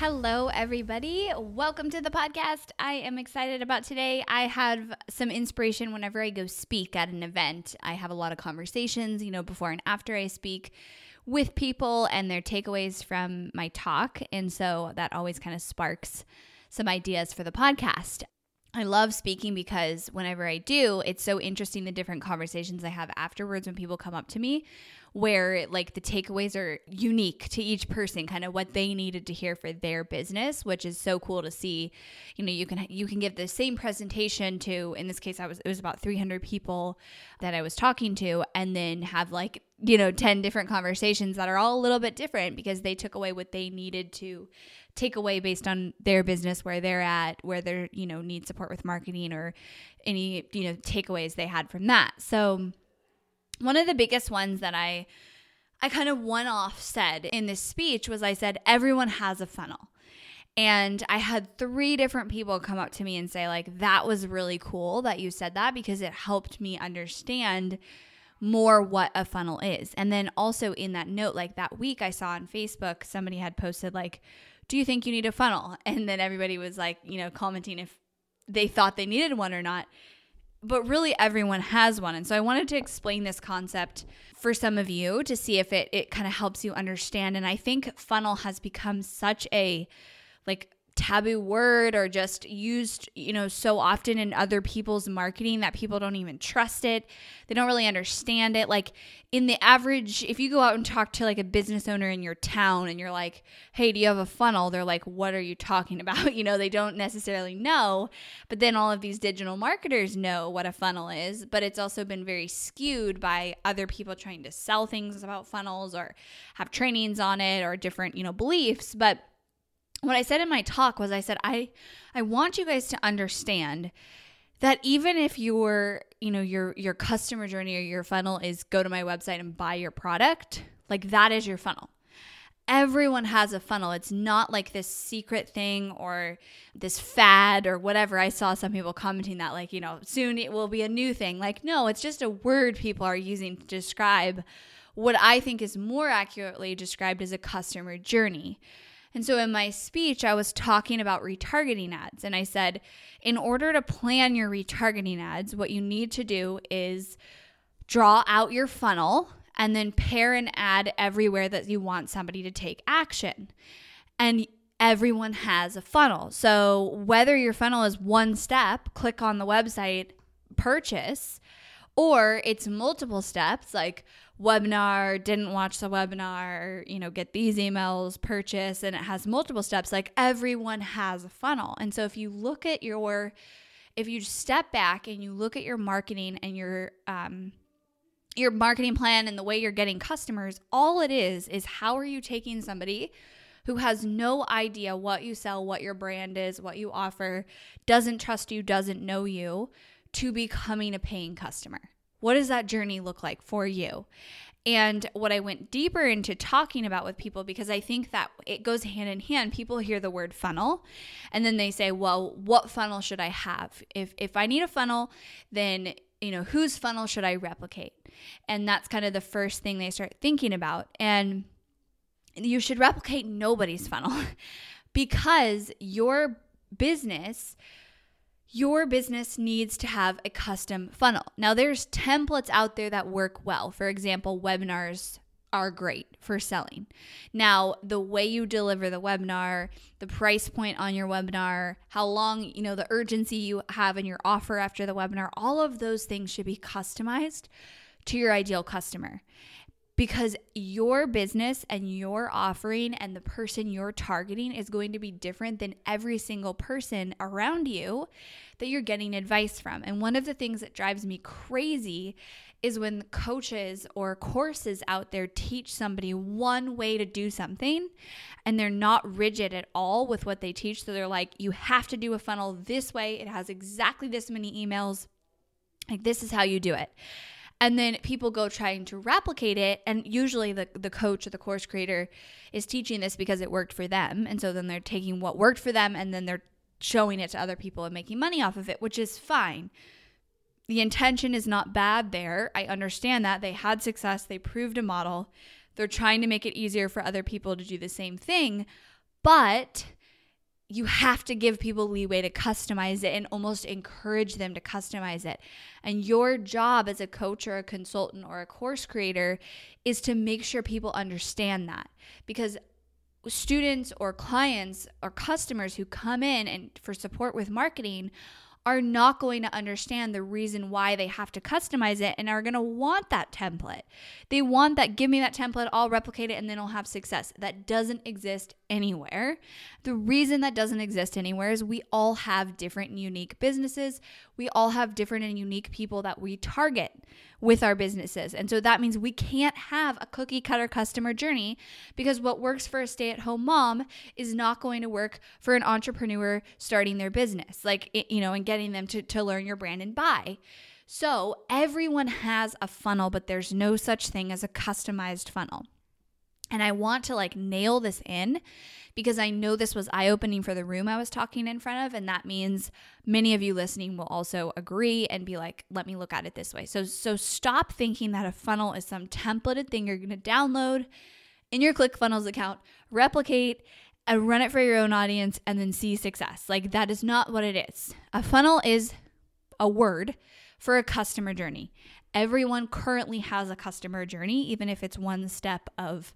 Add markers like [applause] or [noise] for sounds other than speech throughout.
Hello, everybody. Welcome to the podcast. I am excited about today. I have some inspiration whenever I go speak at an event. I have a lot of conversations, you know, before and after I speak with people and their takeaways from my talk. And so that always kind of sparks some ideas for the podcast. I love speaking because whenever I do, it's so interesting the different conversations I have afterwards when people come up to me where like the takeaways are unique to each person kind of what they needed to hear for their business which is so cool to see. You know you can you can give the same presentation to in this case I was it was about 300 people that I was talking to and then have like you know 10 different conversations that are all a little bit different because they took away what they needed to take away based on their business where they're at where they're you know need support with marketing or any you know takeaways they had from that. So one of the biggest ones that I I kind of one off said in this speech was I said everyone has a funnel. And I had three different people come up to me and say like that was really cool that you said that because it helped me understand more what a funnel is. And then also in that note like that week I saw on Facebook somebody had posted like do you think you need a funnel? And then everybody was like, you know, commenting if they thought they needed one or not but really everyone has one. And so I wanted to explain this concept for some of you to see if it it kind of helps you understand. And I think funnel has become such a like taboo word or just used, you know, so often in other people's marketing that people don't even trust it. They don't really understand it. Like in the average, if you go out and talk to like a business owner in your town and you're like, "Hey, do you have a funnel?" They're like, "What are you talking [laughs] about?" You know, they don't necessarily know. But then all of these digital marketers know what a funnel is, but it's also been very skewed by other people trying to sell things about funnels or have trainings on it or different, you know, beliefs, but what I said in my talk was I said I I want you guys to understand that even if your you know your your customer journey or your funnel is go to my website and buy your product, like that is your funnel. Everyone has a funnel. It's not like this secret thing or this fad or whatever. I saw some people commenting that like, you know, soon it will be a new thing. Like no, it's just a word people are using to describe what I think is more accurately described as a customer journey. And so in my speech, I was talking about retargeting ads. And I said, in order to plan your retargeting ads, what you need to do is draw out your funnel and then pair an ad everywhere that you want somebody to take action. And everyone has a funnel. So whether your funnel is one step, click on the website, purchase, or it's multiple steps like webinar, didn't watch the webinar, you know, get these emails, purchase, and it has multiple steps. Like everyone has a funnel. And so if you look at your, if you step back and you look at your marketing and your, um, your marketing plan and the way you're getting customers, all it is is how are you taking somebody who has no idea what you sell, what your brand is, what you offer, doesn't trust you, doesn't know you, to becoming a paying customer? What does that journey look like for you? And what I went deeper into talking about with people, because I think that it goes hand in hand. People hear the word funnel and then they say, well, what funnel should I have? If, if I need a funnel, then you know whose funnel should i replicate and that's kind of the first thing they start thinking about and you should replicate nobody's funnel [laughs] because your business your business needs to have a custom funnel. Now, there's templates out there that work well. For example, webinars are great for selling. Now, the way you deliver the webinar, the price point on your webinar, how long, you know, the urgency you have in your offer after the webinar, all of those things should be customized to your ideal customer. Because your business and your offering and the person you're targeting is going to be different than every single person around you that you're getting advice from. And one of the things that drives me crazy is when coaches or courses out there teach somebody one way to do something and they're not rigid at all with what they teach. So they're like, you have to do a funnel this way, it has exactly this many emails. Like, this is how you do it. And then people go trying to replicate it. And usually the, the coach or the course creator is teaching this because it worked for them. And so then they're taking what worked for them and then they're showing it to other people and making money off of it, which is fine. The intention is not bad there. I understand that. They had success, they proved a model. They're trying to make it easier for other people to do the same thing. But you have to give people leeway to customize it and almost encourage them to customize it. And your job as a coach or a consultant or a course creator is to make sure people understand that. Because students or clients or customers who come in and for support with marketing are not going to understand the reason why they have to customize it and are going to want that template. They want that, give me that template, I'll replicate it, and then I'll have success. That doesn't exist anywhere. The reason that doesn't exist anywhere is we all have different and unique businesses. We all have different and unique people that we target with our businesses. And so that means we can't have a cookie cutter customer journey because what works for a stay at home mom is not going to work for an entrepreneur starting their business, like, you know, and getting them to, to learn your brand and buy. So everyone has a funnel, but there's no such thing as a customized funnel. And I want to like nail this in because I know this was eye opening for the room I was talking in front of. And that means many of you listening will also agree and be like, let me look at it this way. So, so stop thinking that a funnel is some templated thing you're going to download in your ClickFunnels account, replicate, and run it for your own audience and then see success. Like, that is not what it is. A funnel is a word for a customer journey. Everyone currently has a customer journey, even if it's one step of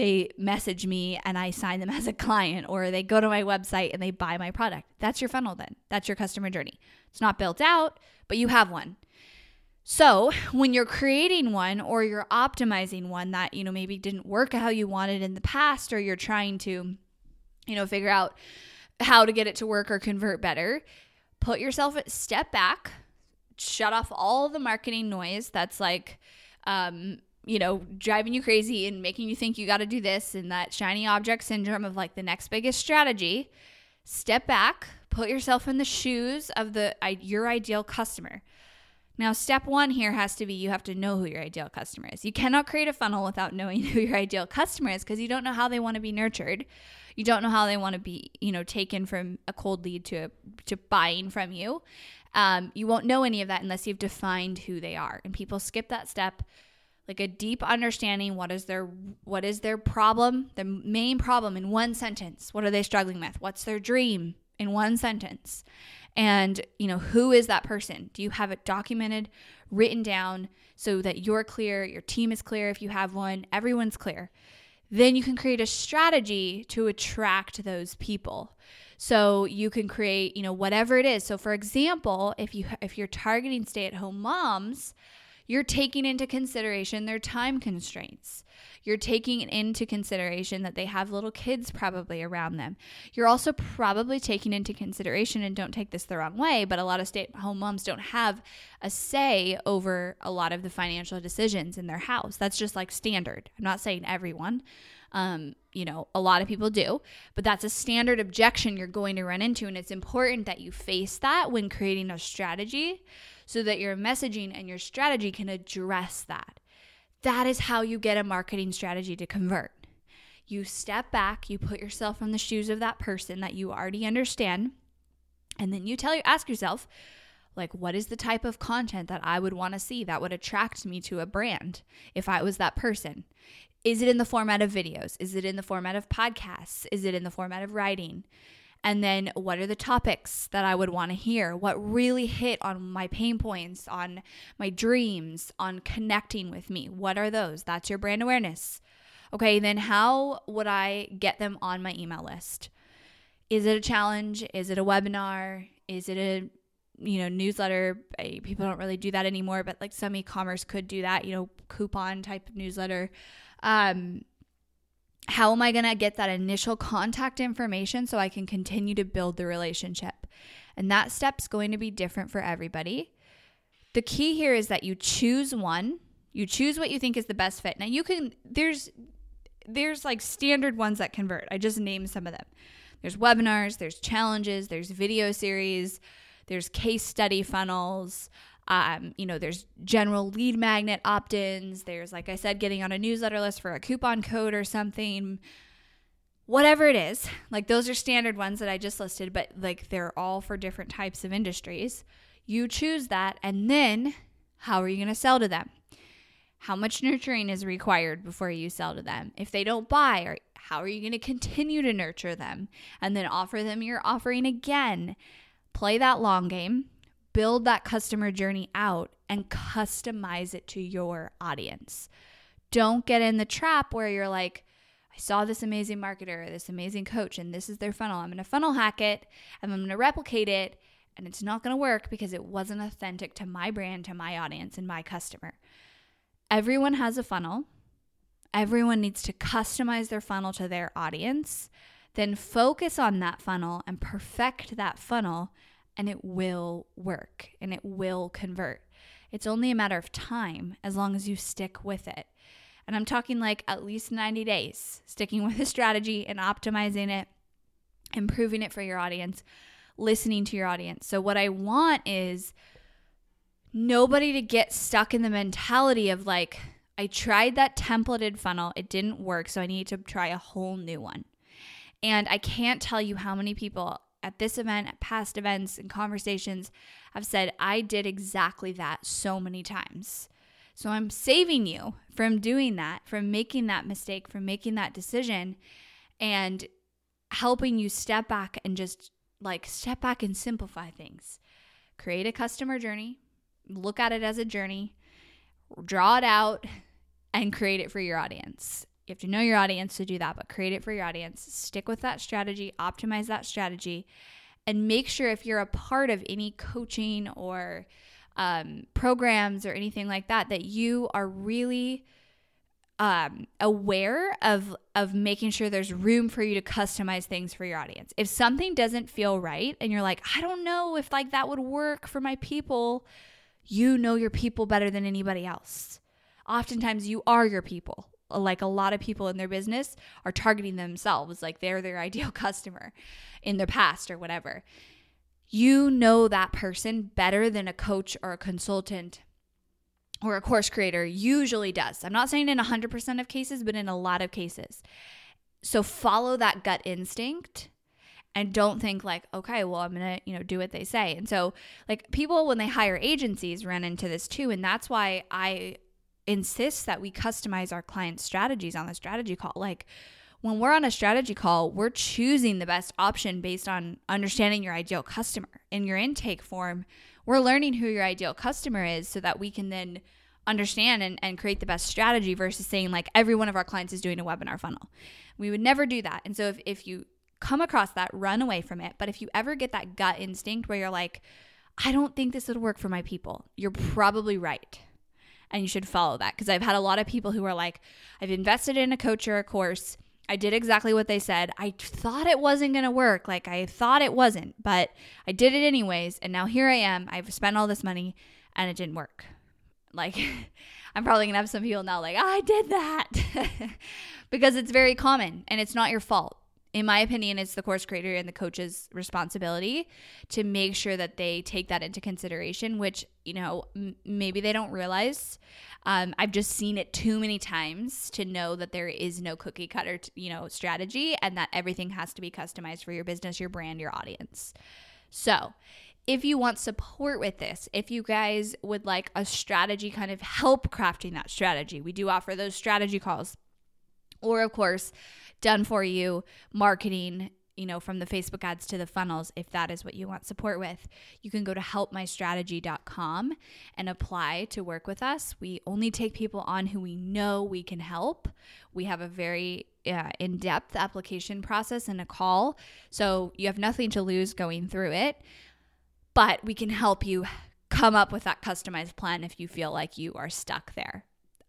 they message me and I sign them [laughs] as a client, or they go to my website and they buy my product. That's your funnel, then. That's your customer journey. It's not built out, but you have one. So, when you're creating one or you're optimizing one that, you know, maybe didn't work how you wanted in the past, or you're trying to, you know, figure out how to get it to work or convert better, put yourself at step back, shut off all the marketing noise that's like, um, you know, driving you crazy and making you think you got to do this and that shiny object syndrome of like the next biggest strategy, step back, put yourself in the shoes of the your ideal customer. Now, step 1 here has to be you have to know who your ideal customer is. You cannot create a funnel without knowing [laughs] who your ideal customer is because you don't know how they want to be nurtured. You don't know how they want to be, you know, taken from a cold lead to a, to buying from you. Um, you won't know any of that unless you've defined who they are. And people skip that step like a deep understanding what is their what is their problem the main problem in one sentence. What are they struggling with? What's their dream in one sentence? And you know who is that person? Do you have it documented written down so that you're clear your team is clear if you have one everyone's clear? Then you can create a strategy to attract those people. So you can create you know whatever it is. So for example if you if you're targeting stay at home moms you're taking into consideration their time constraints. You're taking into consideration that they have little kids probably around them. You're also probably taking into consideration, and don't take this the wrong way, but a lot of stay at home moms don't have a say over a lot of the financial decisions in their house. That's just like standard. I'm not saying everyone. Um, you know, a lot of people do, but that's a standard objection you're going to run into. And it's important that you face that when creating a strategy so that your messaging and your strategy can address that. That is how you get a marketing strategy to convert. You step back, you put yourself in the shoes of that person that you already understand, and then you tell you ask yourself, like what is the type of content that I would want to see that would attract me to a brand if I was that person? Is it in the format of videos? Is it in the format of podcasts? Is it in the format of writing? And then what are the topics that I would want to hear? What really hit on my pain points, on my dreams, on connecting with me? What are those? That's your brand awareness. Okay, then how would I get them on my email list? Is it a challenge? Is it a webinar? Is it a you know newsletter people don't really do that anymore but like some e-commerce could do that you know coupon type of newsletter um how am I going to get that initial contact information so I can continue to build the relationship? And that step's going to be different for everybody. The key here is that you choose one, you choose what you think is the best fit. Now you can there's there's like standard ones that convert. I just named some of them. There's webinars, there's challenges, there's video series, there's case study funnels. Um, you know, there's general lead magnet opt ins. There's, like I said, getting on a newsletter list for a coupon code or something. Whatever it is, like those are standard ones that I just listed, but like they're all for different types of industries. You choose that, and then how are you going to sell to them? How much nurturing is required before you sell to them? If they don't buy, or how are you going to continue to nurture them and then offer them your offering again? Play that long game build that customer journey out and customize it to your audience. Don't get in the trap where you're like, I saw this amazing marketer, this amazing coach, and this is their funnel. I'm going to funnel hack it and I'm going to replicate it, and it's not going to work because it wasn't authentic to my brand, to my audience, and my customer. Everyone has a funnel. Everyone needs to customize their funnel to their audience, then focus on that funnel and perfect that funnel and it will work and it will convert. It's only a matter of time as long as you stick with it. And I'm talking like at least 90 days, sticking [laughs] with a strategy and optimizing it, improving it for your audience, listening to your audience. So, what I want is nobody to get stuck in the mentality of like, I tried that templated funnel, it didn't work, so I need to try a whole new one. And I can't tell you how many people at this event, at past events and conversations, have said, I did exactly that so many times. So I'm saving you from doing that, from making that mistake, from making that decision, and helping you step back and just like step back and simplify things. Create a customer journey, look at it as a journey, draw it out, and create it for your audience. You have to know your audience to do that, but create it for your audience. Stick with that strategy, optimize that strategy, and make sure if you're a part of any coaching or um, programs or anything like that, that you are really um, aware of of making sure there's room for you to customize things for your audience. If something doesn't feel right and you're like, I don't know if like that would work for my people, you know your people better than anybody else. Oftentimes you are your people like a lot of people in their business are targeting themselves like they're their [laughs] ideal customer in their past or whatever. You know that person better than a coach or a consultant or a course creator usually does. I'm not saying in 100% of cases but in a lot of cases. So follow that gut instinct and don't think like okay well i'm gonna you know do what they say. And so like people when they hire agencies run into this too and that's why i insists that we customize our client strategies on the strategy call. Like when we're on a strategy call, we're choosing the best option based on understanding your ideal customer. In your intake form, we're learning who your ideal customer is so that we can then understand and, and create the best strategy versus saying like every one of our clients is doing a webinar funnel. We would never do that. And so if, if you come across that, run away from it. But if you ever get that gut instinct where you're like, I don't think this would work for my people, you're probably right and you should follow that because I've had a lot of people who are like, I've invested in a coach or a course. I did exactly what they said. I thought it wasn't going to work. Like I thought it wasn't, but I did it anyways. And now here I am. I've spent all this money and it didn't work. Like [laughs] I'm probably going to have some people now like, oh, I did that [laughs] because it's very common and it's not your fault in my opinion, it's the course creator and the coach's responsibility to make sure that they take that into consideration, which, you know, m- maybe they don't realize. Um, I've just seen it too many times to know that there is no cookie cutter, t- you know, strategy and that everything has to be customized for your business, your brand, your audience. So, if you want support with this, if you guys would like a strategy kind of help crafting that strategy, we do offer those strategy calls. Or, of course, done for you marketing you know, from the Facebook ads to the funnels, if that is what you want support with, you can go to helpmystrategy.com and apply to work with us. We only take people on who we know we can help. We have a very uh, in depth application process and a call. So you have nothing to lose going through it, but we can help you come up with that customized plan if you feel like you are stuck there.